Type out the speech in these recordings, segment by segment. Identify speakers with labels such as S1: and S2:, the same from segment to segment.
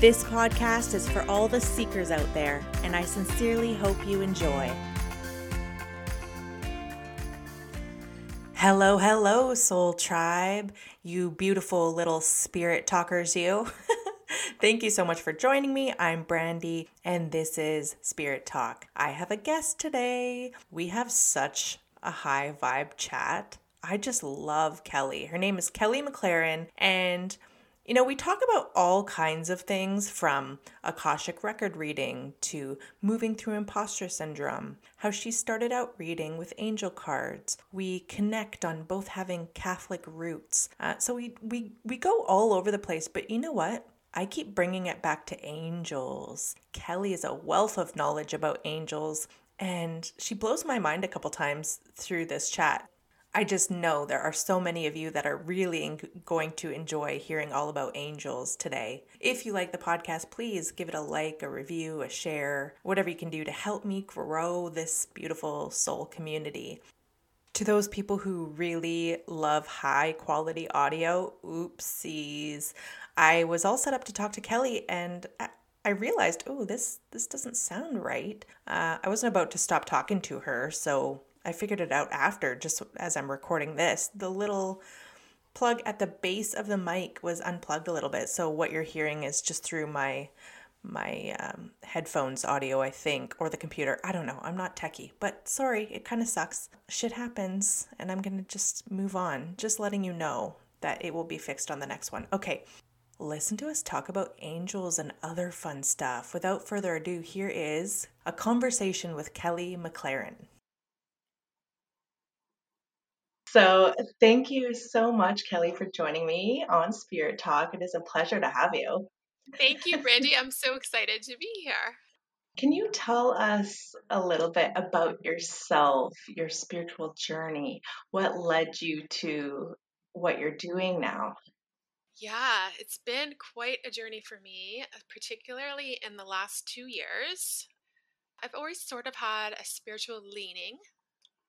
S1: This podcast is for all the seekers out there, and I sincerely hope you enjoy. Hello, hello, Soul Tribe, you beautiful little spirit talkers, you. Thank you so much for joining me. I'm Brandy, and this is Spirit Talk. I have a guest today. We have such a high vibe chat. I just love Kelly. Her name is Kelly McLaren, and you know, we talk about all kinds of things from Akashic record reading to moving through imposter syndrome, how she started out reading with angel cards. We connect on both having Catholic roots. Uh, so we, we, we go all over the place, but you know what? I keep bringing it back to angels. Kelly is a wealth of knowledge about angels, and she blows my mind a couple times through this chat. I just know there are so many of you that are really going to enjoy hearing all about angels today. If you like the podcast, please give it a like, a review, a share, whatever you can do to help me grow this beautiful soul community. To those people who really love high quality audio, oopsies. I was all set up to talk to Kelly and I realized, oh, this this doesn't sound right. Uh, I wasn't about to stop talking to her, so I figured it out after, just as I'm recording this. The little plug at the base of the mic was unplugged a little bit, so what you're hearing is just through my my um, headphones audio, I think, or the computer. I don't know. I'm not techie, but sorry, it kind of sucks. Shit happens, and I'm gonna just move on. Just letting you know that it will be fixed on the next one. Okay. Listen to us talk about angels and other fun stuff. Without further ado, here is a conversation with Kelly McLaren. So, thank you so much, Kelly, for joining me on Spirit Talk. It is a pleasure to have you.
S2: Thank you, Brandy. I'm so excited to be here.
S1: Can you tell us a little bit about yourself, your spiritual journey? What led you to what you're doing now?
S2: Yeah, it's been quite a journey for me, particularly in the last two years. I've always sort of had a spiritual leaning.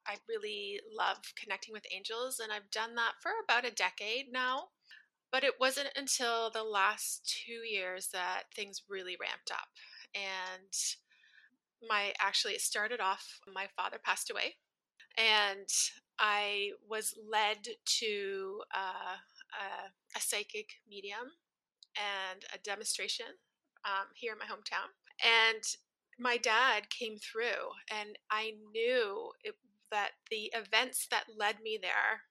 S2: I really love connecting with angels, and I've done that for about a decade now. But it wasn't until the last two years that things really ramped up. And my actually, it started off, my father passed away, and I was led to uh, a, a, psychic medium and a demonstration um, here in my hometown. And my dad came through, and I knew it that the events that led me there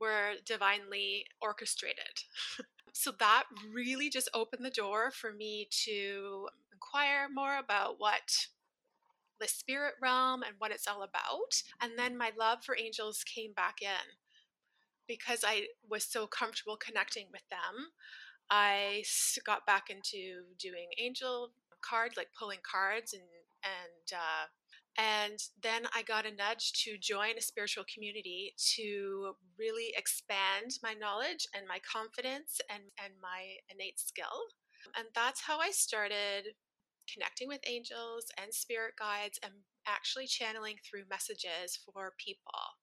S2: were divinely orchestrated. so that really just opened the door for me to inquire more about what the spirit realm and what it's all about. And then my love for angels came back in because I was so comfortable connecting with them. I got back into doing angel cards, like pulling cards and and uh, and then I got a nudge to join a spiritual community to really expand my knowledge and my confidence and, and my innate skill. And that's how I started connecting with angels and spirit guides and actually channeling through messages for people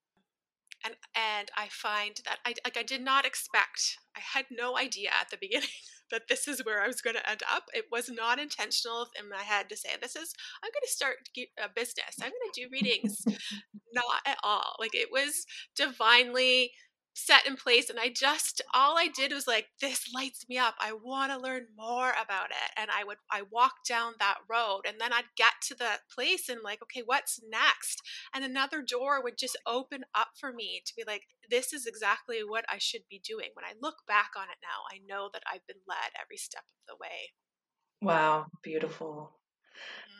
S2: and and I find that I like I did not expect. I had no idea at the beginning that this is where I was going to end up. It was not intentional in my head to say this is I'm going to start a business. I'm going to do readings. not at all. Like it was divinely set in place and i just all i did was like this lights me up i want to learn more about it and i would i walk down that road and then i'd get to the place and like okay what's next and another door would just open up for me to be like this is exactly what i should be doing when i look back on it now i know that i've been led every step of the way
S1: wow beautiful mm-hmm.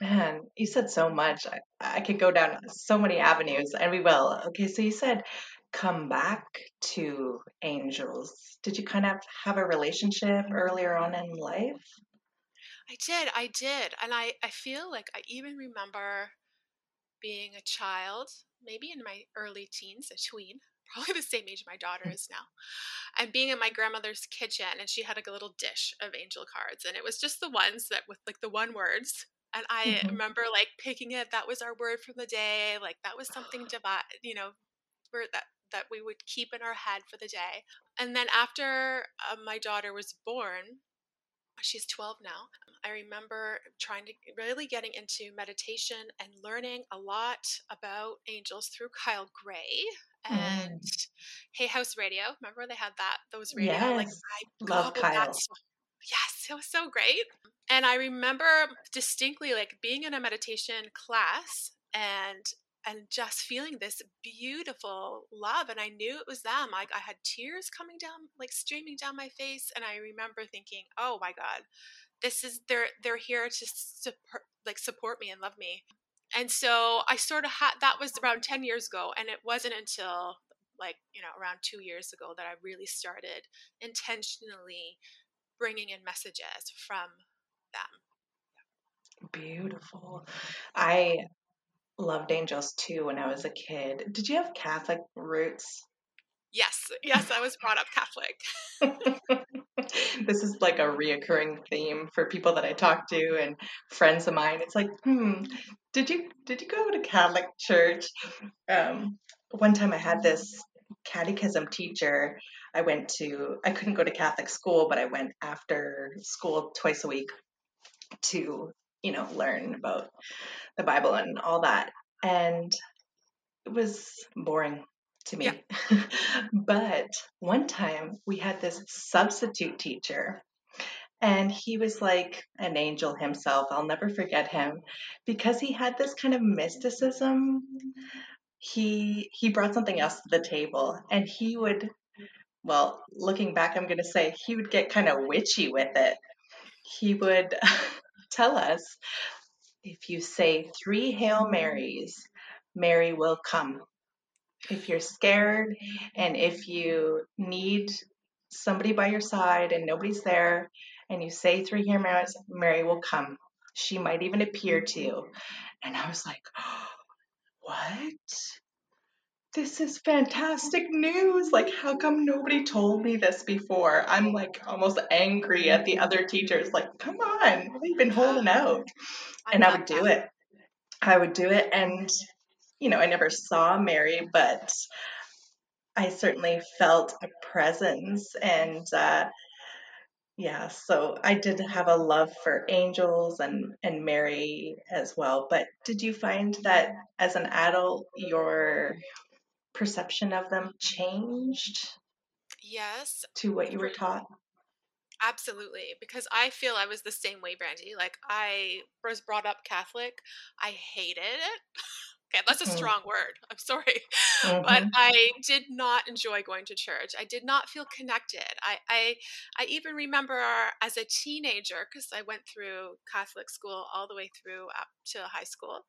S1: Man, you said so much. I, I could go down so many avenues, and we will. Okay, so you said come back to angels? Did you kind of have a relationship earlier on in life?
S2: I did, I did. And I, I feel like I even remember being a child, maybe in my early teens, a tween, probably the same age my daughter is now, and being in my grandmother's kitchen, and she had like a little dish of angel cards, and it was just the ones that with like the one words. And I mm-hmm. remember like picking it. That was our word for the day. Like that was something divine, you know, word that that we would keep in our head for the day. And then after uh, my daughter was born, she's 12 now. I remember trying to really getting into meditation and learning a lot about angels through Kyle Gray and mm. Hay House Radio. Remember they had that those radio
S1: yes. like I love Kyle.
S2: Yes, it was so great. And I remember distinctly like being in a meditation class and and just feeling this beautiful love and i knew it was them like i had tears coming down like streaming down my face and i remember thinking oh my god this is they're they're here to support like support me and love me. And so i sort of had that was around 10 years ago and it wasn't until like you know around two years ago that i really started intentionally bringing in messages from them.
S1: Beautiful. Um, I loved angels too when I was a kid. Did you have Catholic roots?
S2: Yes, yes, I was brought up
S1: Catholic. this is like a reoccurring theme for people that I talk to and friends of mine. It's like, hmm, did you did you go to Catholic church? Um, one time I had this catechism teacher. I went to I couldn't go to Catholic school, but I went after school twice a week to you know learn about the Bible and all that. And it was boring to me. Yeah. but one time we had this substitute teacher and he was like an angel himself. I'll never forget him because he had this kind of mysticism. He he brought something else to the table and he would well, looking back I'm going to say he would get kind of witchy with it. He would tell us if you say three Hail Marys, Mary will come. If you're scared and if you need somebody by your side and nobody's there, and you say three Hail Marys, Mary will come. She might even appear to you. And I was like, oh, what? This is fantastic news. Like, how come nobody told me this before? I'm like almost angry at the other teachers. Like, come on, we've been holding out and I would do it. I would do it. And, you know, I never saw Mary, but I certainly felt a presence. And, uh, yeah, so I did have a love for angels and, and Mary as well. But did you find that as an adult, your perception of them changed?
S2: Yes.
S1: To what you were taught?
S2: Absolutely, because I feel I was the same way, Brandy. Like I was brought up Catholic. I hated it. okay, that's a mm-hmm. strong word. I'm sorry. Mm-hmm. But I did not enjoy going to church. I did not feel connected. I I, I even remember as a teenager because I went through Catholic school all the way through up to high school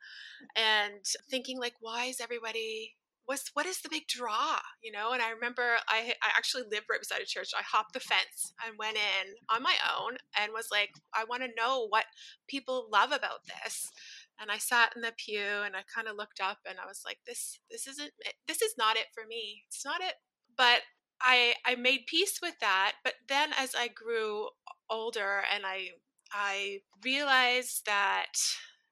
S2: and thinking like why is everybody what's what is the big draw you know? And i remember i i actually lived right beside a church i hopped the fence and went in on my own and was like i want to know what people love about this. And i sat in the pew and i kind of looked up and i was like this this isn't this is not it for me. It's not it. But i i made peace with that but then as i grew older and i i realized that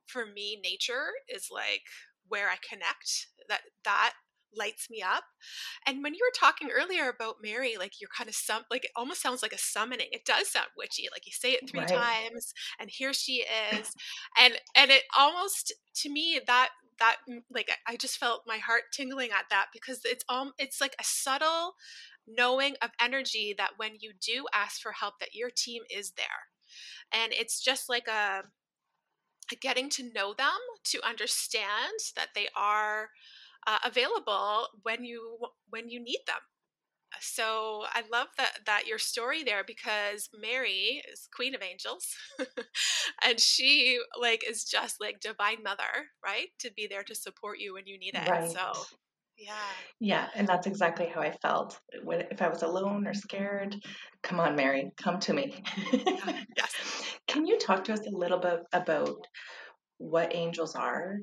S2: for me nature is like where I connect. That that lights me up. And when you were talking earlier about Mary, like you're kind of some like it almost sounds like a summoning. It does sound witchy. Like you say it three right. times and here she is. and and it almost to me that that like I just felt my heart tingling at that because it's um it's like a subtle knowing of energy that when you do ask for help that your team is there. And it's just like a getting to know them to understand that they are uh, available when you when you need them so i love that that your story there because mary is queen of angels and she like is just like divine mother right to be there to support you when you need it right. so yeah.
S1: Yeah and that's exactly how i felt when if i was alone or scared come on mary come to me. Uh, yes. Can you talk to us a little bit about what angels are?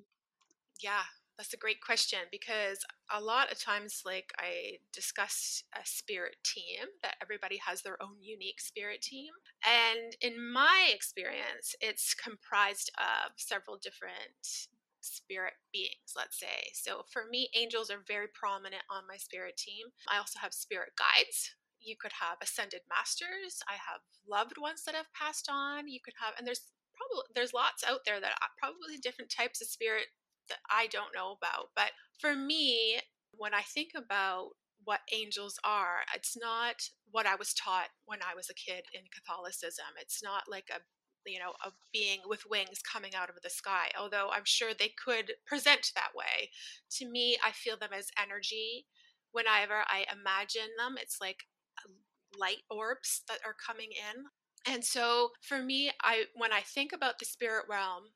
S2: Yeah, that's a great question because a lot of times, like I discuss a spirit team, that everybody has their own unique spirit team. And in my experience, it's comprised of several different spirit beings, let's say. So for me, angels are very prominent on my spirit team. I also have spirit guides. You could have ascended masters. I have loved ones that have passed on. You could have, and there's probably there's lots out there that are probably different types of spirit that I don't know about. But for me, when I think about what angels are, it's not what I was taught when I was a kid in Catholicism. It's not like a you know a being with wings coming out of the sky although i'm sure they could present that way. To me i feel them as energy whenever i imagine them. It's like uh, light orbs that are coming in. And so for me i when i think about the spirit realm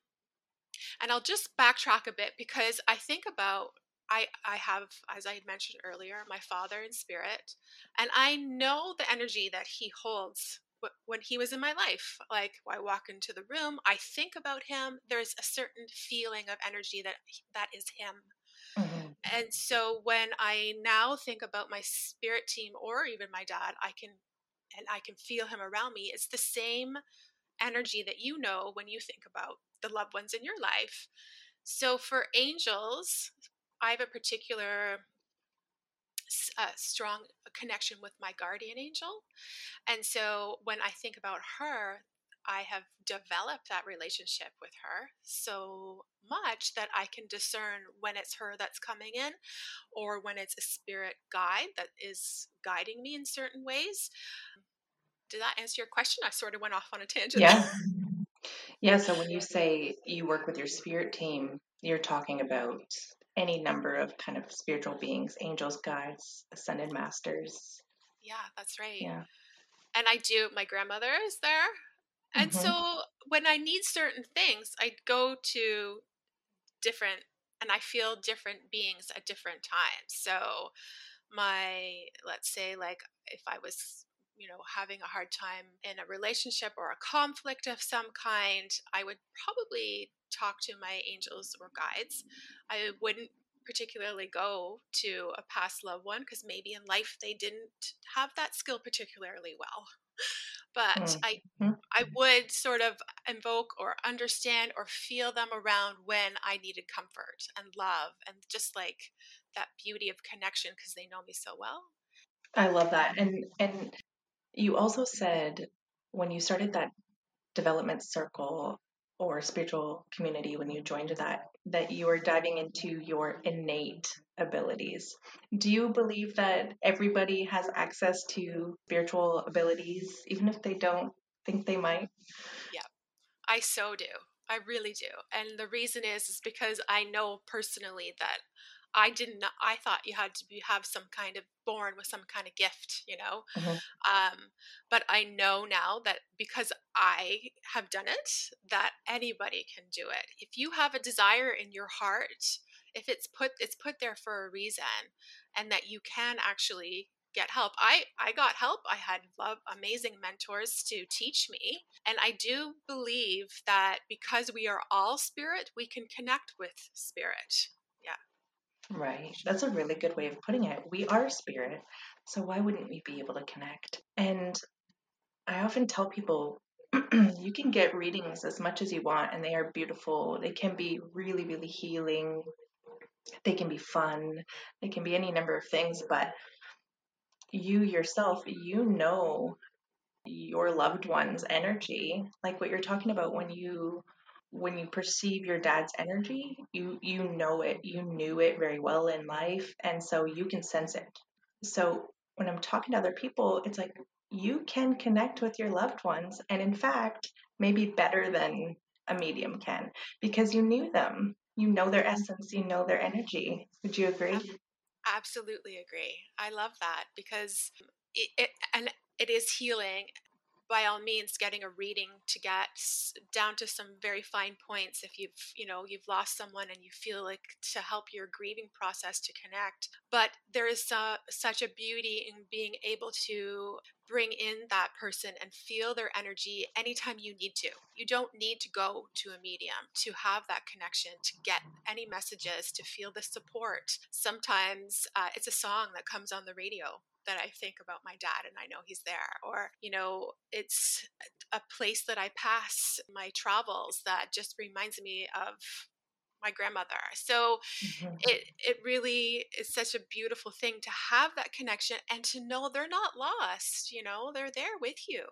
S2: and I'll just backtrack a bit because I think about I, I have, as I had mentioned earlier, my father in spirit, and I know the energy that he holds when he was in my life. Like I walk into the room, I think about him. There's a certain feeling of energy that that is him. Mm-hmm. And so when I now think about my spirit team or even my dad, I can and I can feel him around me. It's the same energy that you know when you think about the loved ones in your life. So for angels, I have a particular uh, strong connection with my guardian angel. And so when I think about her, I have developed that relationship with her so much that I can discern when it's her that's coming in or when it's a spirit guide that is guiding me in certain ways. Did that answer your question? I sort of went off on a tangent.
S1: Yeah. Yeah, so when you say you work with your spirit team, you're talking about any number of kind of spiritual beings, angels, guides, ascended masters.
S2: Yeah, that's right. Yeah. And I do, my grandmother is there. And mm-hmm. so when I need certain things, I go to different, and I feel different beings at different times. So my, let's say, like if I was you know, having a hard time in a relationship or a conflict of some kind, I would probably talk to my angels or guides. I wouldn't particularly go to a past loved one because maybe in life they didn't have that skill particularly well. But mm-hmm. I I would sort of invoke or understand or feel them around when I needed comfort and love and just like that beauty of connection because they know me so well.
S1: I love that. And and you also said when you started that development circle or spiritual community when you joined that that you were diving into your innate abilities. Do you believe that everybody has access to spiritual abilities even if they don't think they might?
S2: Yeah. I so do. I really do. And the reason is is because I know personally that I didn't. I thought you had to be, have some kind of born with some kind of gift, you know. Mm-hmm. Um, but I know now that because I have done it, that anybody can do it. If you have a desire in your heart, if it's put, it's put there for a reason, and that you can actually get help. I I got help. I had love amazing mentors to teach me, and I do believe that because we are all spirit, we can connect with spirit.
S1: Right. That's a really good way of putting it. We are spirit, so why wouldn't we be able to connect? And I often tell people you can get readings as much as you want, and they are beautiful. They can be really, really healing. They can be fun. They can be any number of things, but you yourself, you know your loved one's energy, like what you're talking about when you when you perceive your dad's energy, you you know it, you knew it very well in life, and so you can sense it. So when I'm talking to other people, it's like you can connect with your loved ones, and in fact, maybe better than a medium can because you knew them, you know their mm-hmm. essence, you know their energy. Would you agree?
S2: Absolutely agree. I love that because it, it and it is healing by all means getting a reading to get down to some very fine points if you've you know you've lost someone and you feel like to help your grieving process to connect. But there is such a beauty in being able to bring in that person and feel their energy anytime you need to. You don't need to go to a medium to have that connection to get any messages to feel the support. Sometimes uh, it's a song that comes on the radio that I think about my dad and I know he's there. Or, you know, it's a place that I pass my travels that just reminds me of my grandmother. So mm-hmm. it it really is such a beautiful thing to have that connection and to know they're not lost, you know, they're there with you.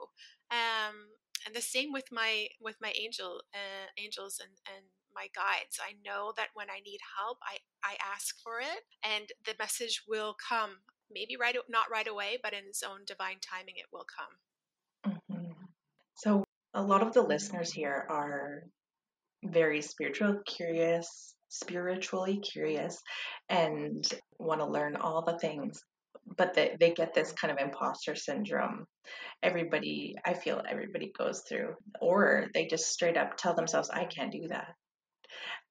S2: Um and the same with my with my angel uh, angels and and my guides. I know that when I need help, I I ask for it and the message will come maybe right not right away but in its own divine timing it will come.
S1: Mm-hmm. so a lot of the listeners here are very spiritual curious spiritually curious and want to learn all the things but they, they get this kind of imposter syndrome. Everybody i feel everybody goes through or they just straight up tell themselves i can't do that.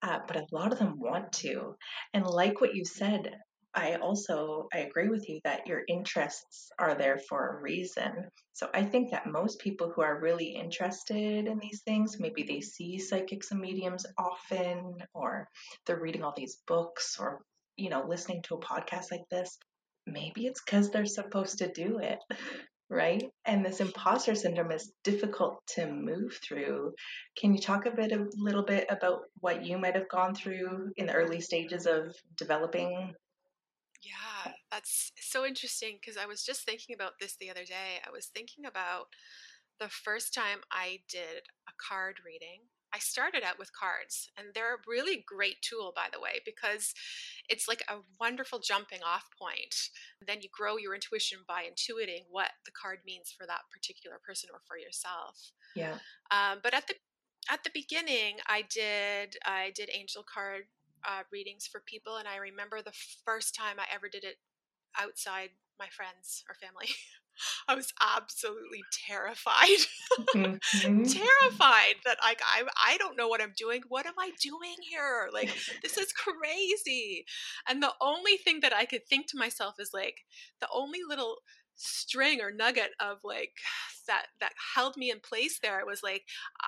S1: Uh, but a lot of them want to. And like what you said I also I agree with you that your interests are there for a reason. So I think that most people who are really interested in these things, maybe they see psychics and mediums often or they're reading all these books or you know listening to a podcast like this, maybe it's cuz they're supposed to do it. Right? And this imposter syndrome is difficult to move through. Can you talk a bit a little bit about what you might have gone through in the early stages of developing
S2: yeah, that's so interesting because I was just thinking about this the other day. I was thinking about the first time I did a card reading. I started out with cards, and they're a really great tool, by the way, because it's like a wonderful jumping off point. Then you grow your intuition by intuiting what the card means for that particular person or for yourself.
S1: Yeah.
S2: Um, but at the at the beginning, I did I did angel card uh, readings for people, and I remember the first time I ever did it outside my friends or family. I was absolutely terrified. Mm-hmm. terrified that like I I don't know what I'm doing. What am I doing here? Like this is crazy. And the only thing that I could think to myself is like the only little string or nugget of like that that held me in place there. It was like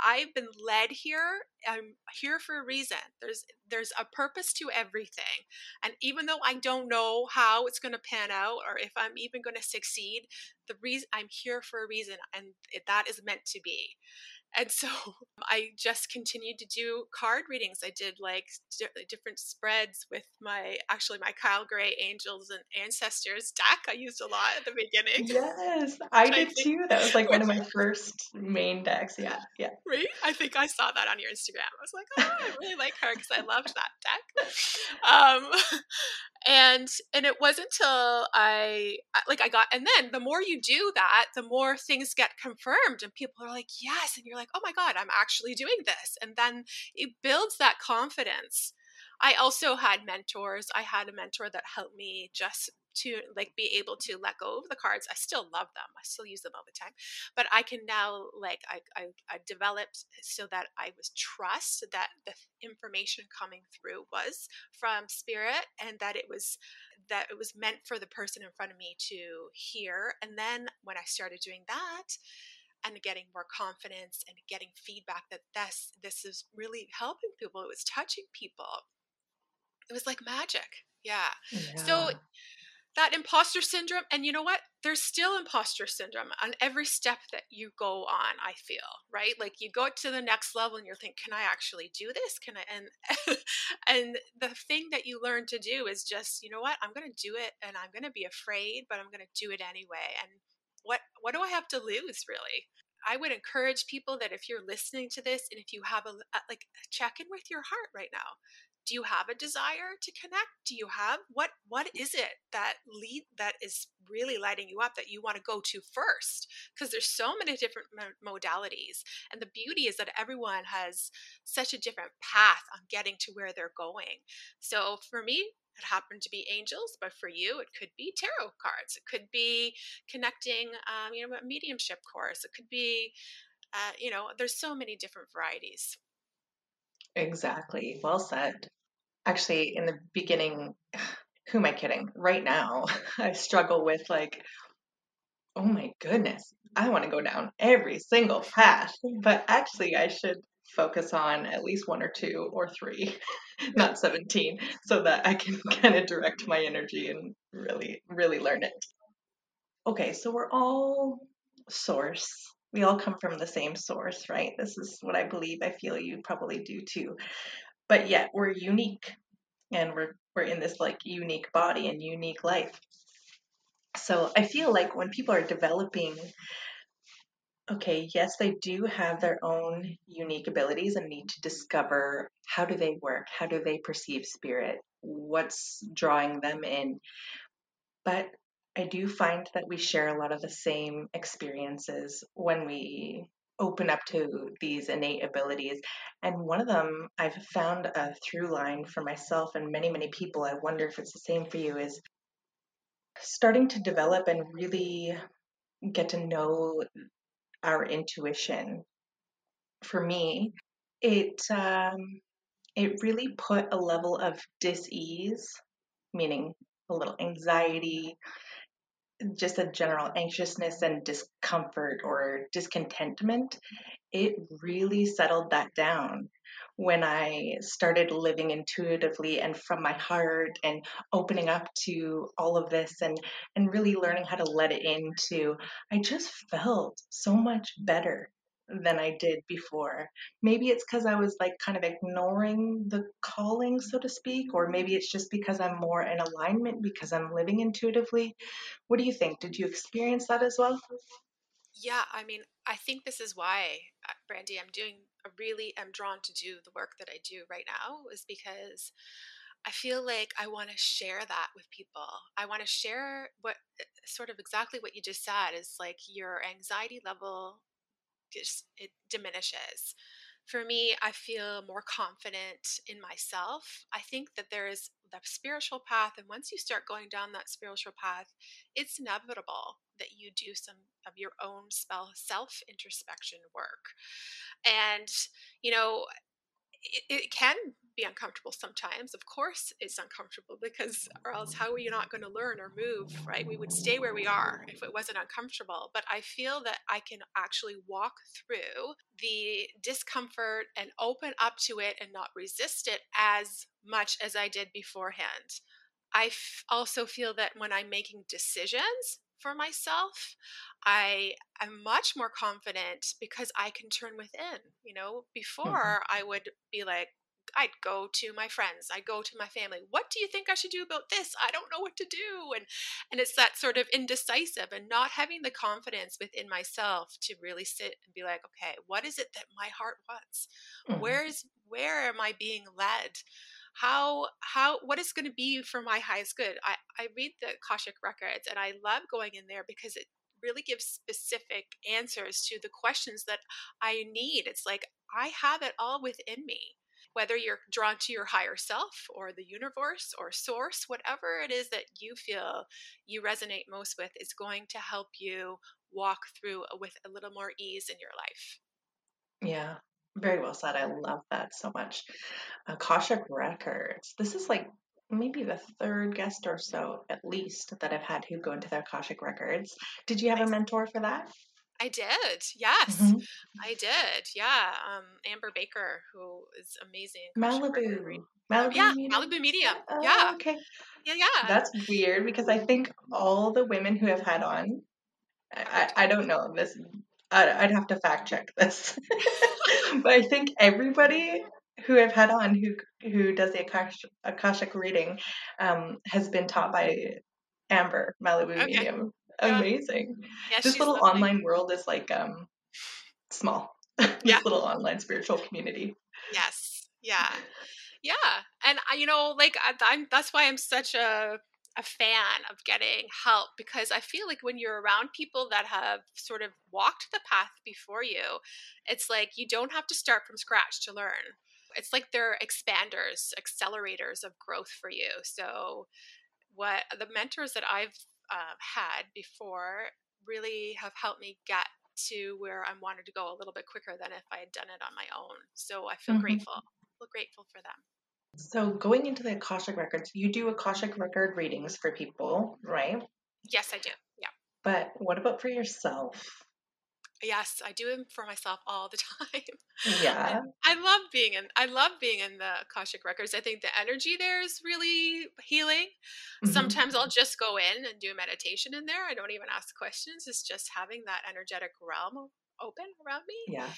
S2: i've been led here i'm here for a reason. There's there's a purpose to everything. And even though i don't know how it's going to pan out or if i'm even going to succeed the reason i'm here for a reason and that is meant to be and so I just continued to do card readings. I did like di- different spreads with my actually my Kyle Gray Angels and Ancestors deck. I used a lot at the beginning.
S1: Yes, I did I too. That was like one of my first main decks. Yeah, yeah.
S2: Right? I think I saw that on your Instagram. I was like, oh, I really like her because I loved that deck. Um, and and it wasn't until I like I got and then the more you do that, the more things get confirmed, and people are like, yes, and you're like, oh my God, I'm actually doing this. And then it builds that confidence. I also had mentors. I had a mentor that helped me just to like be able to let go of the cards. I still love them. I still use them all the time. But I can now like I, I, I developed so that I was trust that the information coming through was from spirit and that it was that it was meant for the person in front of me to hear. And then when I started doing that, and getting more confidence and getting feedback that this this is really helping people. It was touching people. It was like magic. Yeah, yeah. so that imposter syndrome and you know what? There's still imposter syndrome on every step that you go on i feel right? Like you go to the next level and you're thinking can i actually do this? Can i? And and the thing that you learn to do is just you know what? I'm going to do it and i'm going to be afraid but i'm going to do it anyway. And what what do I have to lose really? I would encourage people that if you're listening to this and if you have a like check in with your heart right now. Do you have a desire to connect? Do you have what what is it that lead that is really lighting you up that you want to go to first? Because there's so many different modalities and the beauty is that everyone has such a different path on getting to where they're going. So for me, it happened to be angels, but for you, it could be tarot cards. It could be connecting, um, you know, a mediumship course. It could be, uh, you know, there's so many different varieties.
S1: Exactly. Well said. Actually, in the beginning, who am I kidding? Right now, I struggle with like, oh my goodness, I want to go down every single path. But actually, I should focus on at least one or two or three, not 17, so that I can kind of direct my energy and really, really learn it. Okay, so we're all source. We all come from the same source, right? This is what I believe. I feel you probably do too. But yet we're unique and we're we're in this like unique body and unique life. So I feel like when people are developing okay, yes, they do have their own unique abilities and need to discover how do they work? How do they perceive spirit? What's drawing them in? But I do find that we share a lot of the same experiences when we open up to these innate abilities. And one of them I've found a through line for myself and many, many people. I wonder if it's the same for you is starting to develop and really get to know our intuition. For me, it um, it really put a level of dis-ease, meaning a little anxiety, just a general anxiousness and discomfort or discontentment, it really settled that down when I started living intuitively and from my heart and opening up to all of this and and really learning how to let it into I just felt so much better than I did before. Maybe it's because I was like kind of ignoring the calling, so to speak, or maybe it's just because I'm more in alignment because I'm living intuitively. What do you think? Did you experience that as well?
S2: Yeah, I mean, I think this is why, uh, Brandy, I'm doing, really am drawn to do the work that I do right now, is because I feel like I want to share that with people. I want to share what uh, sort of exactly what you just said is like your anxiety level just it diminishes. For me, I feel more confident in myself. I think that there is the spiritual path, and once you start going down that spiritual path, it's inevitable that you do some of your own self introspection work. And, you know, it, it, can be uncomfortable sometimes. Of course, it's uncomfortable because, or else, how are you not going to learn or move, right? We would stay where we are if it wasn't uncomfortable. But I feel that I can actually walk through the discomfort and open up to it and not resist it as much as I did beforehand. I f- also feel that when I'm making decisions, for myself, I am much more confident because I can turn within. You know, mm-hmm. before mm-hmm. I would be like, I'd go to my friends, I'd go to my family. What do you think I should do about this? I don't know what to do. And and it's that sort of indecisive and not having the confidence within myself to really sit and be like, okay, what is it that my heart wants? Mm-hmm. Where's where am I being led? How how what is going to be for my highest good? I i read the akashic records and i love going in there because it really gives specific answers to the questions that i need. It's like i have it all within me whether you're drawn to your higher self or the universe or source whatever it is that you feel you resonate most with is going to help you walk through with a little more ease in your life.
S1: Yeah very well said. I love that so much. Akashic Records. This is like maybe the third guest or so, at least, that I've had who go into the Akashic Records. Did you have a mentor for that?
S2: I did. Yes, mm-hmm. I did. Yeah. Um, Amber Baker, who is amazing.
S1: Malibu.
S2: Malibu yeah, Medium? Malibu Medium. Oh, yeah.
S1: Okay.
S2: Yeah, yeah.
S1: That's weird because I think all the women who have had on, I, I don't know this I'd have to fact check this, but I think everybody who I've had on who who does the Akashic, Akashic reading um, has been taught by Amber Malibu okay. Medium. Amazing. Yeah, this little lovely. online world is like um, small. this yeah. little online spiritual community.
S2: Yes. Yeah. Yeah. And you know, like I, I'm. That's why I'm such a a fan of getting help because I feel like when you're around people that have sort of walked the path before you, it's like you don't have to start from scratch to learn. It's like they're expanders, accelerators of growth for you. So, what the mentors that I've uh, had before really have helped me get to where I wanted to go a little bit quicker than if I had done it on my own. So I feel mm-hmm. grateful. I feel grateful for them.
S1: So going into the Akashic records, you do Akashic record readings for people, right?
S2: Yes, I do. Yeah.
S1: But what about for yourself?
S2: Yes, I do them for myself all the time.
S1: Yeah.
S2: I, I, love being in I love being in the Akashic records. I think the energy there is really healing. Mm-hmm. Sometimes I'll just go in and do meditation in there. I don't even ask questions. It's just having that energetic realm open around me.
S1: Yeah.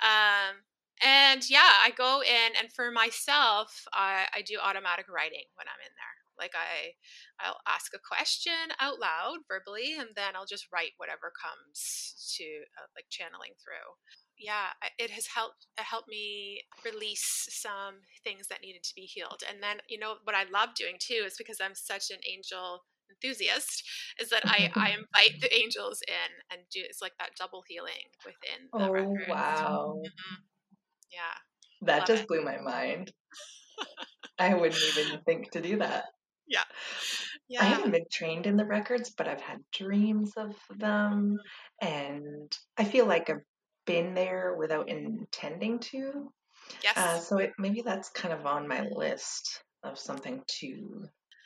S2: Um and yeah, I go in and for myself, I, I do automatic writing when I'm in there. Like I, I'll ask a question out loud verbally, and then I'll just write whatever comes to uh, like channeling through. Yeah, it has helped it helped me release some things that needed to be healed. And then you know what I love doing too is because I'm such an angel enthusiast is that I, I invite the angels in and do it's like that double healing within the
S1: oh,
S2: records.
S1: Wow.
S2: Mm-hmm. Yeah.
S1: That just it. blew my mind. I wouldn't even think to do that.
S2: Yeah.
S1: Yeah. I haven't been trained in the records, but I've had dreams of them. And I feel like I've been there without intending to. Uh,
S2: yes. Uh,
S1: so it, maybe that's kind of on my list of something to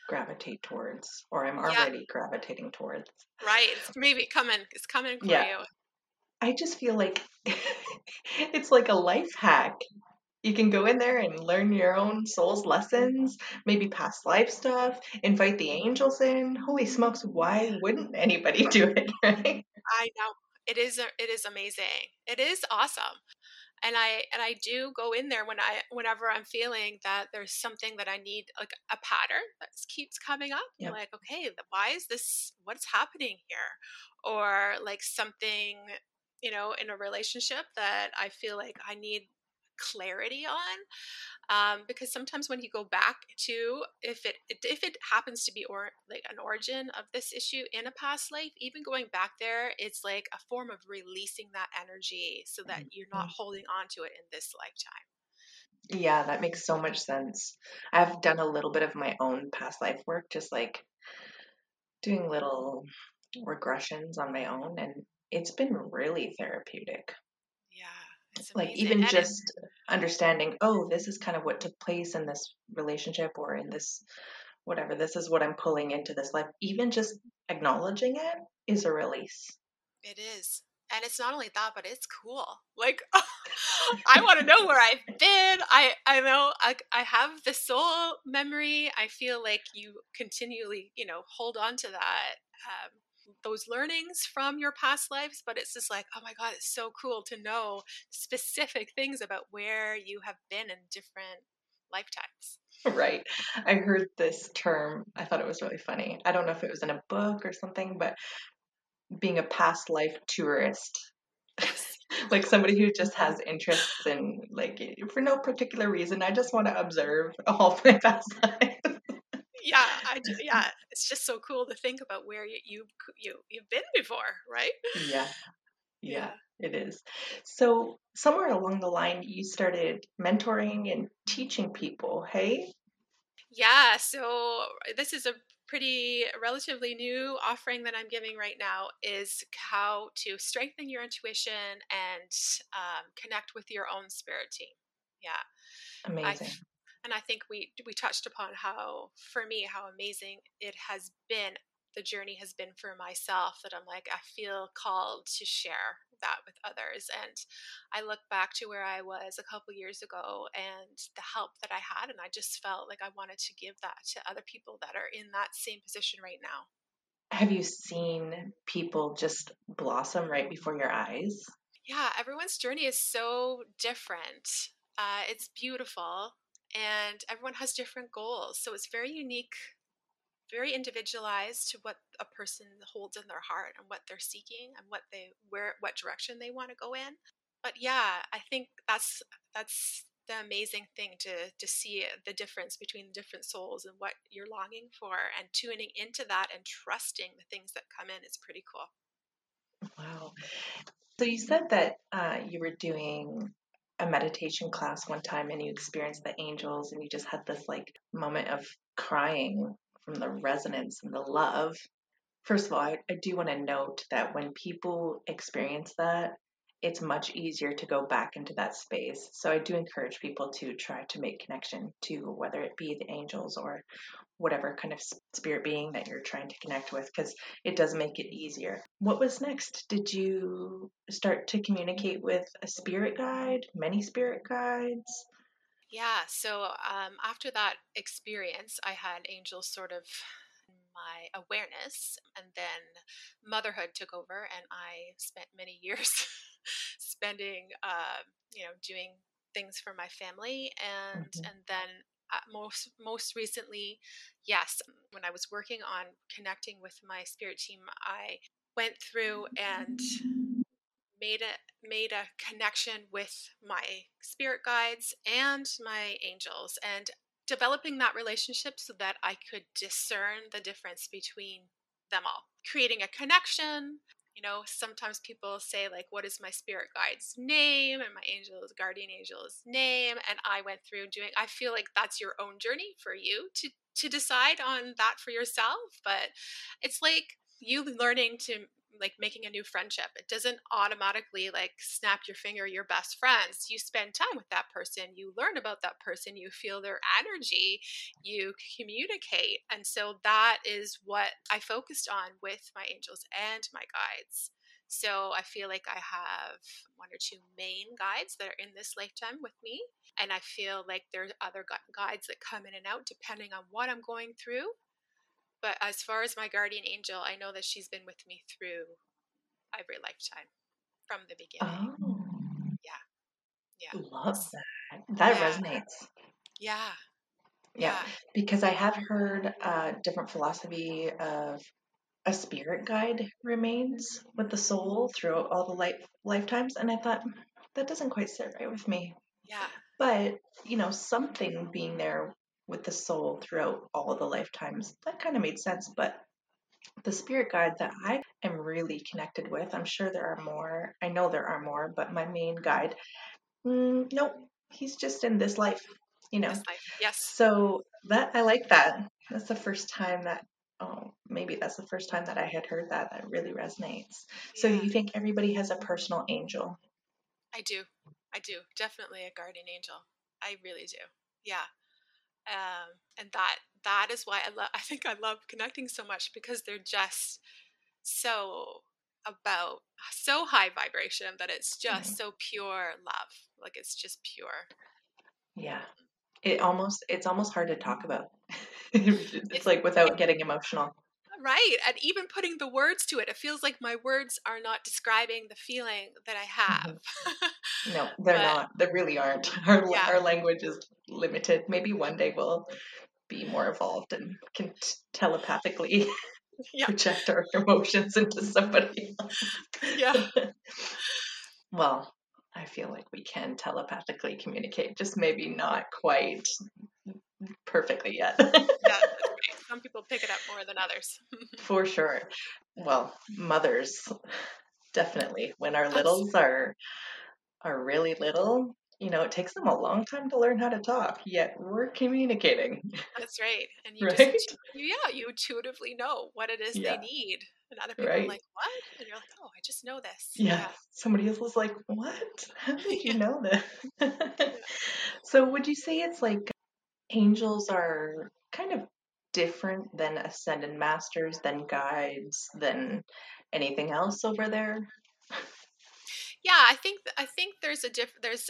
S1: gravitate towards, or I'm already yeah. gravitating towards.
S2: Right. It's maybe coming. It's coming for yeah. you.
S1: I just feel like it's like a life hack you can go in there and learn your own soul's lessons, maybe past life stuff, invite the angels in. Holy smokes, why wouldn't anybody do it, right?
S2: I know. It is it is amazing. It is awesome. And I and I do go in there when I whenever I'm feeling that there's something that I need like a pattern that keeps coming up. Yep. Like, okay, why is this what's happening here? Or like something you know in a relationship that i feel like i need clarity on um, because sometimes when you go back to if it if it happens to be or like an origin of this issue in a past life even going back there it's like a form of releasing that energy so that you're not mm-hmm. holding on to it in this lifetime
S1: yeah that makes so much sense i've done a little bit of my own past life work just like doing little regressions on my own and it's been really therapeutic. Yeah. It's like even just understanding oh this is kind of what took place in this relationship or in this whatever this is what i'm pulling into this life. Even just acknowledging it is a release.
S2: It is. And it's not only that but it's cool. Like i want to know where i've been. I i know I, I have the soul memory. I feel like you continually you know hold on to that um, those learnings from your past lives, but it's just like, oh my God, it's so cool to know specific things about where you have been in different lifetimes.
S1: Right. I heard this term. I thought it was really funny. I don't know if it was in a book or something, but being a past life tourist. like somebody who just has interests in like for no particular reason. I just want to observe all my past lives
S2: yeah, I yeah, it's just so cool to think about where you you, you you've been before, right?
S1: Yeah. Yeah, yeah, it is. So somewhere along the line, you started mentoring and teaching people. Hey.
S2: Yeah. So this is a pretty relatively new offering that I'm giving right now is how to strengthen your intuition and um, connect with your own spirit team. Yeah.
S1: Amazing.
S2: I've, and I think we we touched upon how for me how amazing it has been the journey has been for myself that I'm like I feel called to share that with others and I look back to where I was a couple years ago and the help that I had and I just felt like I wanted to give that to other people that are in that same position right now.
S1: Have you seen people just blossom right before your eyes?
S2: Yeah, everyone's journey is so different. Uh, it's beautiful and everyone has different goals. So it's very unique, very individualized to what a person holds in their heart and what they're seeking and what they where what direction they want to go in. But yeah, I think that's that's the amazing thing to to see the difference between the different souls and what you're longing for and tuning into that and trusting the things that come in is pretty cool.
S1: Wow. So you said that uh, you were doing a meditation class one time and you experienced the angels and you just had this like moment of crying from the resonance and the love. First of all, I, I do want to note that when people experience that, it's much easier to go back into that space. So I do encourage people to try to make connection to whether it be the angels or whatever kind of spirit being that you're trying to connect with because it does make it easier. What was next? Did you start to communicate with a spirit guide, many spirit guides?
S2: Yeah, so um, after that experience, I had angels sort of my awareness, and then motherhood took over, and I spent many years spending, uh, you know, doing things for my family, and mm-hmm. and then uh, most most recently, yes, when I was working on connecting with my spirit team, I went through and made a made a connection with my spirit guides and my angels and developing that relationship so that I could discern the difference between them all creating a connection you know sometimes people say like what is my spirit guide's name? And my angel's guardian angel's name? And i went through doing i feel like that's your own journey for you to to decide on that for yourself but it's like you learning to like making a new friendship. It doesn't automatically like snap your finger your best friends. You spend time with that person, you learn about that person, you feel their energy, you communicate. And so that is what I focused on with my angels and my guides. So I feel like I have one or two main guides that are in this lifetime with me. And I feel like there's other guides that come in and out depending on what I'm going through. But as far as my guardian angel, I know that she's been with me through every lifetime from the beginning. Oh. Yeah.
S1: Yeah. Love that. That yeah. resonates.
S2: Yeah.
S1: yeah. Yeah. Because I have heard a different philosophy of a spirit guide remains with the soul throughout all the life lifetimes. And I thought, hmm, that doesn't quite sit right with me.
S2: Yeah.
S1: But, you know, something being there with the soul throughout all the lifetimes. That kind of made sense, but the spirit guide that I am really connected with, I'm sure there are more. I know there are more, but my main guide, mm, nope, he's just in this life, you know.
S2: Yes.
S1: So that I like that. That's the first time that oh, maybe that's the first time that I had heard that. That really resonates. So yeah. you think everybody has a personal angel?
S2: I do. I do. Definitely a guardian angel. I really do. Yeah um, and that that is why I love. I think I love connecting so much because they're just so about so high vibration that it's just mm-hmm. so pure love. Like it's just pure.
S1: Yeah, it almost it's almost hard to talk about. it's, it's like without getting emotional.
S2: Right. And even putting the words to it, it feels like my words are not describing the feeling that I have.
S1: Mm-hmm. No, they're but, not. They really aren't. Our, yeah. our language is limited. Maybe one day we'll be more evolved and can t- telepathically yeah. project our emotions into somebody else.
S2: Yeah.
S1: well, I feel like we can telepathically communicate, just maybe not quite perfectly yet.
S2: yeah, some people pick it up more than others.
S1: For sure. Well, mothers definitely. When our littles are are really little, you know, it takes them a long time to learn how to talk, yet we're communicating.
S2: That's right. And you right? just, yeah, you intuitively know what it is yeah. they need. And other people right. are like, what? And you're like, oh, I just know this.
S1: Yeah. yeah. Somebody else was like, what? How did you know this? so would you say it's like angels are kind of different than ascended masters, than guides, than anything else over there?
S2: Yeah, I think I think there's a diff. There's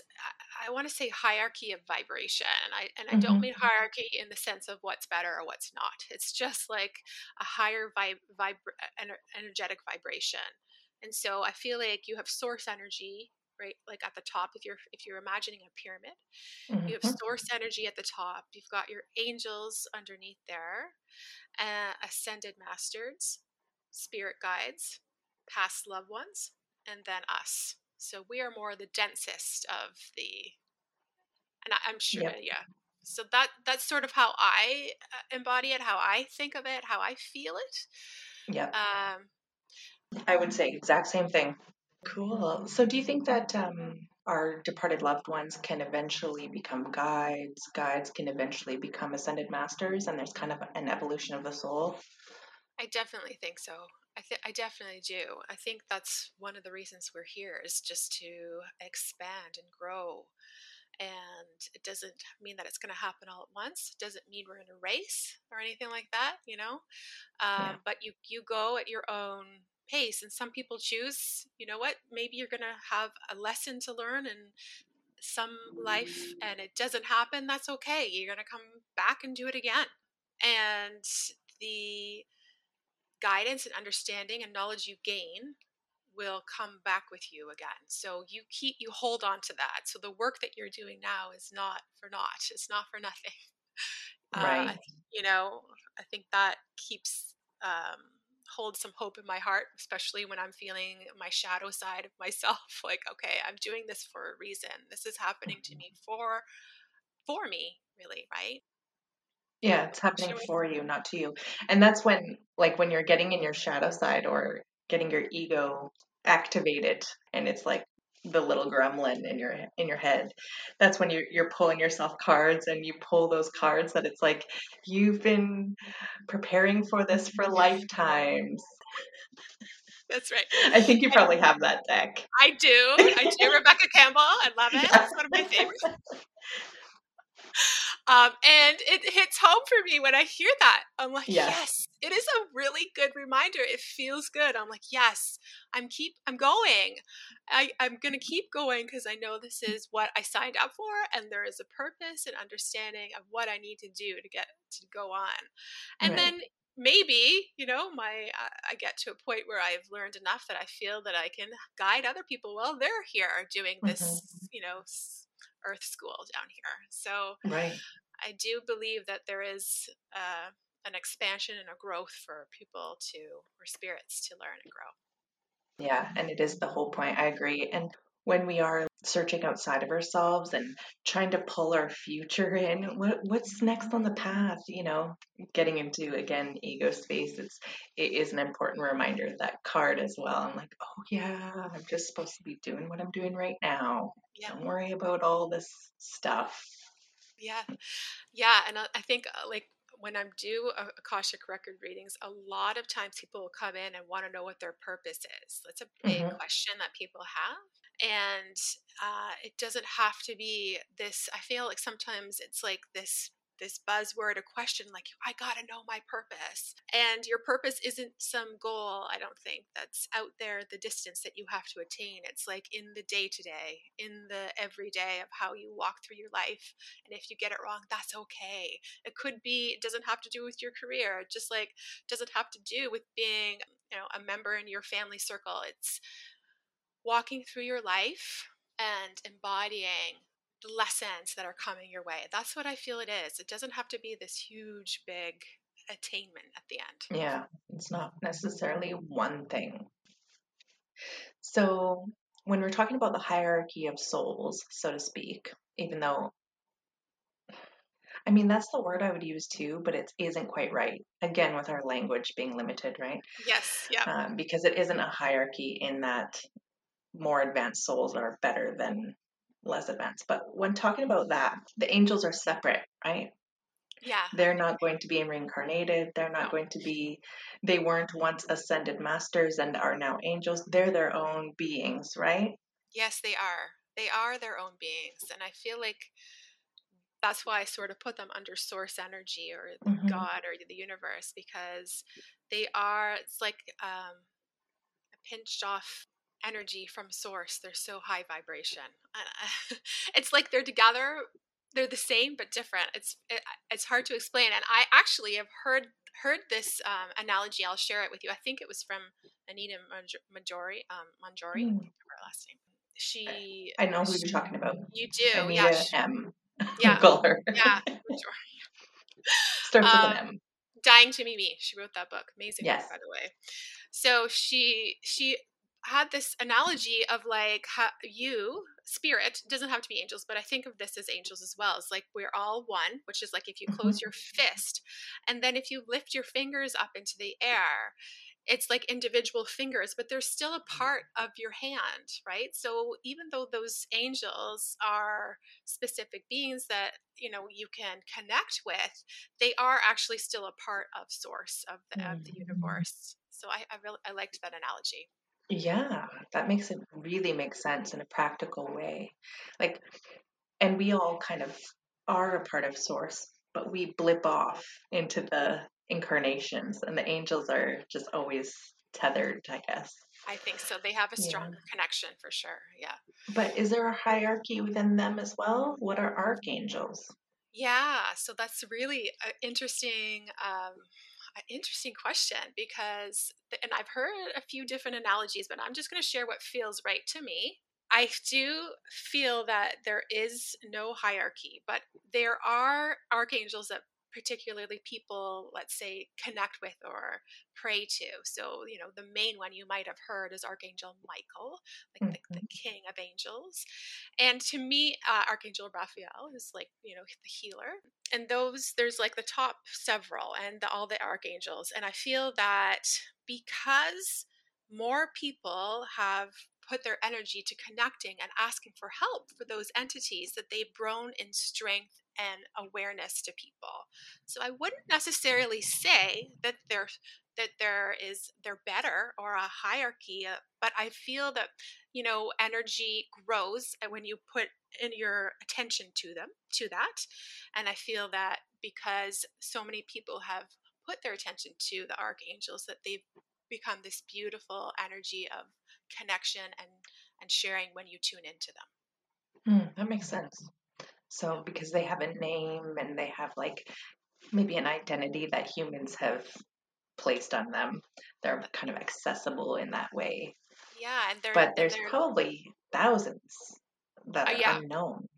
S2: I want to say hierarchy of vibration, and I and I mm-hmm. don't mean hierarchy in the sense of what's better or what's not. It's just like a higher vibe, vib- energetic vibration. And so I feel like you have source energy, right like at the top if you're if you're imagining a pyramid mm-hmm. you have mm-hmm. source energy at the top you've got your angels underneath there uh, ascended masters spirit guides past loved ones and then us so we are more the densest of the and I, am sure yep. yeah so that that's sort of how i uh, embody it how i think of it how i feel it
S1: yeah um I would say exact same thing. Cool. So, do you think that um, our departed loved ones can eventually become guides, guides can eventually become ascended masters, and there's kind of an evolution of the soul.
S2: I definitely think so. I th- I definitely do. I think that's one of the reasons we're here is just to expand and grow. And it doesn't mean that it's going to happen all at once. It doesn't mean we're in a race or anything like that, you know. Um, yeah. But you you go at your own pace, and some people choose. You know what? Maybe you're going to have a lesson to learn and some life, and it doesn't happen. That's okay. You're going to come back and do it again. And the guidance and understanding and knowledge you gain will come back with you again. So you keep you hold on to that. So the work that you're doing now is not for naught. It's not for nothing.
S1: Right. Uh,
S2: you know, I think that keeps um, holds some hope in my heart, especially when I'm feeling my shadow side of myself. Like, okay, I'm doing this for a reason. This is happening to mm-hmm. me for for me, really, right?
S1: Yeah, it's happening for you, not to you. And that's when, like, when you're getting in your shadow side or getting your ego activated, and it's like the little gremlin in your in your head. That's when you're you're pulling yourself cards, and you pull those cards that it's like you've been preparing for this for lifetimes.
S2: That's right.
S1: I think you probably have that deck.
S2: I do. I do. Rebecca Campbell. I love it. It's one of my favorites. Um, and it hits home for me when I hear that. I'm like, yes. yes, it is a really good reminder. It feels good. I'm like, yes, I'm keep, I'm going. I, I'm gonna keep going because I know this is what I signed up for, and there is a purpose and understanding of what I need to do to get to go on. And right. then maybe you know my uh, i get to a point where i've learned enough that i feel that i can guide other people while they're here doing this mm-hmm. you know earth school down here so
S1: right
S2: I do believe that there is uh, an expansion and a growth for people to, or spirits to learn and grow.
S1: Yeah, and it is the whole point. I agree. And when we are searching outside of ourselves and trying to pull our future in, what what's next on the path? You know, getting into again ego space. It's it is an important reminder that card as well. I'm like, oh yeah, I'm just supposed to be doing what I'm doing right now. Yeah. Don't worry about all this stuff.
S2: Yeah. Yeah. And I think uh, like when I'm do Akashic record readings, a lot of times people will come in and want to know what their purpose is. That's a big mm-hmm. question that people have. And uh, it doesn't have to be this. I feel like sometimes it's like this this buzzword, a question like, I gotta know my purpose. And your purpose isn't some goal, I don't think, that's out there, the distance that you have to attain. It's like in the day to day, in the everyday of how you walk through your life. And if you get it wrong, that's okay. It could be, it doesn't have to do with your career, just like doesn't have to do with being, you know, a member in your family circle. It's walking through your life and embodying the lessons that are coming your way. That's what I feel it is. It doesn't have to be this huge, big attainment at the end.
S1: Yeah, it's not necessarily one thing. So, when we're talking about the hierarchy of souls, so to speak, even though I mean, that's the word I would use too, but it isn't quite right. Again, with our language being limited, right?
S2: Yes, yeah.
S1: Um, because it isn't a hierarchy in that more advanced souls are better than less advanced. But when talking about that, the angels are separate, right?
S2: Yeah.
S1: They're not going to be reincarnated. They're not going to be, they weren't once ascended masters and are now angels. They're their own beings, right?
S2: Yes, they are. They are their own beings. And I feel like that's why I sort of put them under source energy or mm-hmm. God or the universe because they are, it's like um, a pinched off energy from source. They're so high vibration. it's like they're together. They're the same but different. It's it, it's hard to explain. And I actually have heard heard this um, analogy. I'll share it with you. I think it was from Anita Majori. Um, Manjori, mm. her last name. She.
S1: I know who you're talking about.
S2: You do,
S1: Anita
S2: yeah. She,
S1: M.
S2: Yeah. Yeah.
S1: Starts with um, an M.
S2: Dying to Be Me. She wrote that book. Amazing
S1: yes.
S2: book, by the way. So she she had this analogy of like you spirit doesn't have to be angels but i think of this as angels as well it's like we're all one which is like if you close mm-hmm. your fist and then if you lift your fingers up into the air it's like individual fingers, but they're still a part of your hand, right? So even though those angels are specific beings that you know you can connect with, they are actually still a part of source of the, of the
S1: Mm.
S2: universe. So I I, really, I liked that analogy.
S1: Yeah, that makes it really make sense in a practical way. Like, and we all kind of are a part of source, but we blip off into the incarnations, and the angels are just always tethered, I guess.
S2: I think so. They have a
S1: Yeah.
S2: stronger connection for sure. Yeah.
S1: But is there a hierarchy within them as well? What are archangels?
S2: Yeah, so that's really an interesting, um, interesting question because, and I've heard a few different analogies, but I'm just going to share what feels right to me. I do feel that there is no hierarchy, but there are archangels that particularly people, let's say, connect with or pray to. So, you know, the main one you might have heard is Archangel Michael, like the, the
S1: Mhm.
S2: king of angels. And to me, uh, Archangel Raphael is like, you know, the healer. And those, there's like the top several and the, all the archangels. And I feel that because more people have put their energy to connecting and asking for help for those entities that they've grown in strength and awareness to people. So I wouldn't necessarily say that they're that there is they're better or a hierarchy, uh, but I feel that you know energy grows when you put in your attention to them to that, and I feel that because so many people have put their attention to the archangels that they've become this beautiful energy of connection and and sharing when you tune into them.
S1: Hmm, that makes sense. So, because they have a name and they have like maybe an identity that humans have placed on them, they're kind of accessible in that way.
S2: Yeah, and they're
S1: But there's probably thousands that
S2: uh,
S1: are
S2: yeah,
S1: unknown.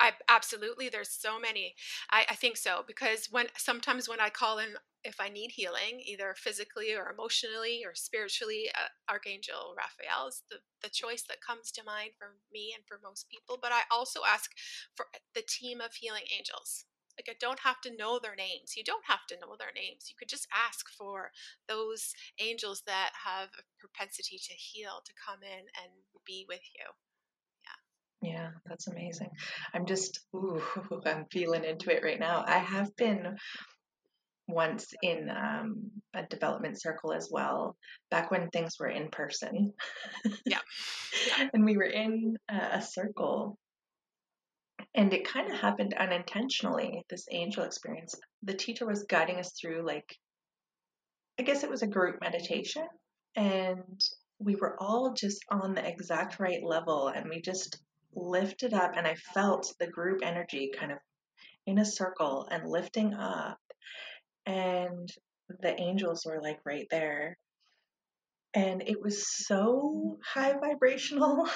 S2: I absolutely there's so many. I, I think so because when sometimes when I call in if I need healing, either physically or emotionally or spiritually, uh, Archangel Raphael is the, the choice that comes to mind for me and for most people. But I also ask for the team of healing angels. Like I don't have to know their names. You don't have to know their names. You could just ask for those angels that have a propensity to heal to come in and be with you.
S1: Yeah, that's amazing. I'm just, ooh, I'm feeling into it right now. I have been once in um, a development circle as well, back when things were in person.
S2: Yeah. Yeah.
S1: and we were in a, a circle, and it kind of happened unintentionally, this angel experience. The teacher was guiding us through, like, I guess it was a group meditation, and we were all just on the exact right level, and we just lifted up, and I felt the group energy kind of in a circle and lifting up and the angels were like right there. And it was so high vibrational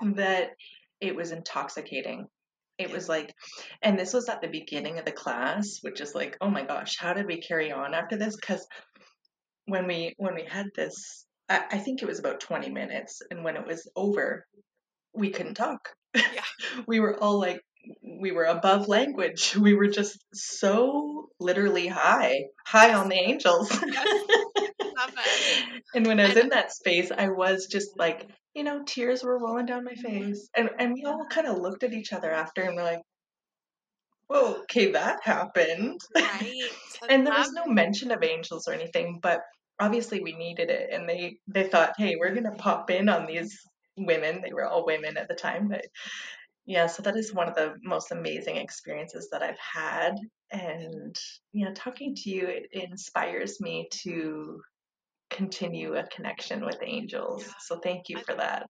S2: Yeah.
S1: that it was intoxicating. It was like and this was at the beginning of the class which is like oh my gosh how did we carry on after this? Because when we when we had this I, I think it was about 20 minutes and when it was over we couldn't talk
S2: Yeah.
S1: we were all like we were above language we were just so literally high high on the angels
S2: Yes. Love it.
S1: and when i was in that space i was just like you know tears were rolling down my mm-hmm. face and and we all kind of looked at each other after and we're like whoa okay that happened
S2: right.
S1: And there was no mention of angels or anything but obviously we needed it and they they thought hey we're gonna pop in on these women they were all women at the time but yeah so that is one of the most amazing experiences that i've had and yeah talking to you it inspires me to continue a connection with angels so thank you for that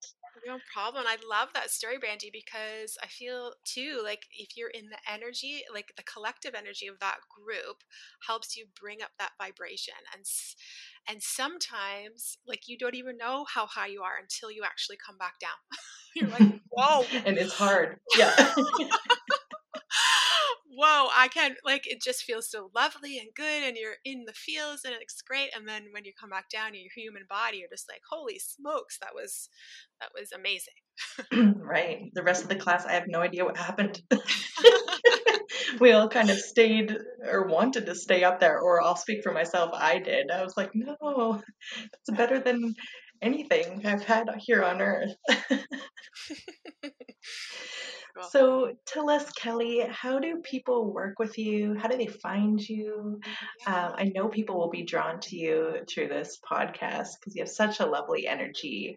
S2: no problem. I love that story, Brandy, because I feel too like if you're in the energy, like the collective energy of that group helps you bring up that vibration. And s- and sometimes like you don't even know how high you are until you actually come back down. You're like, whoa.
S1: and it's hard yeah
S2: Whoa, I can't like it just feels so lovely and good and you're in the fields and it's great and then when you come back down in your human body you're just like holy smokes that was that was amazing.
S1: right the rest of the class i have no idea what happened we all kind of stayed or wanted to stay up there, or I'll speak for myself, I did. I was like, no, it's better than anything I've had here on earth. So tell us, Kelly, how do people work with you? How do they find you? Um, I know people will be drawn to you through this podcast because you have such a lovely energy.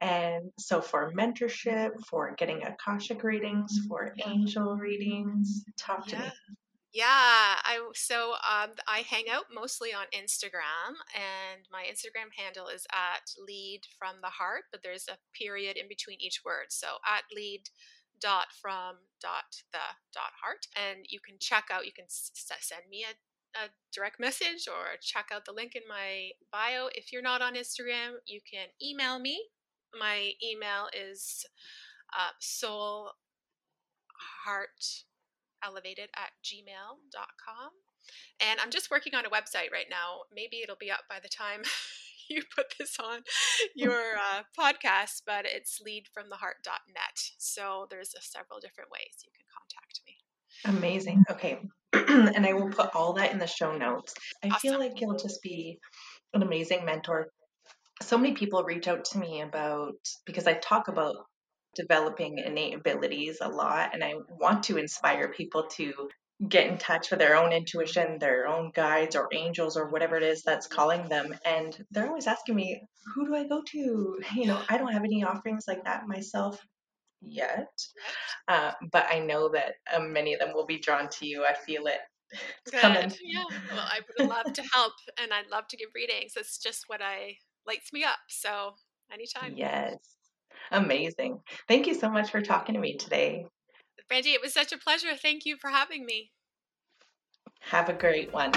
S1: And so for mentorship, for getting Akashic readings, for angel readings, talk to
S2: Yeah.
S1: me.
S2: Yeah, I so um, I hang out mostly on Instagram, and my Instagram handle is at lead from the heart, but there's a period in between each word. So at lead dot from dot the dot heart, and you can check out. You can send me a, a direct message or check out the link in my bio. If you're not on Instagram, you can email me. My email is uh, soul heart elevated at gmail.com. And I'm just working on a website right now. Maybe it'll be up by the time you put this on your uh, podcast, but it's leadfromtheheart.net. So there's uh, several different ways you can contact me.
S1: Amazing. Okay. and I will put all that in the show notes. I feel like you'll just be an amazing mentor. So many people reach out to me about because I talk about developing innate abilities a lot and I want to inspire people to get in touch with their own intuition, their own guides or angels or whatever it is that's calling them. And they're always asking me, who do I go to? You know, I don't have any offerings like that myself yet. Uh, but I know that um, many of them will be drawn to you. I feel it. It's coming.
S2: Good. Yeah. Well, I would love to help and I'd love to give readings. It's just what I lights me up. So anytime.
S1: Yes. Amazing. Thank you so much for talking to me today.
S2: Brandy, it was such a pleasure. Thank you for having me.
S1: Have a great one.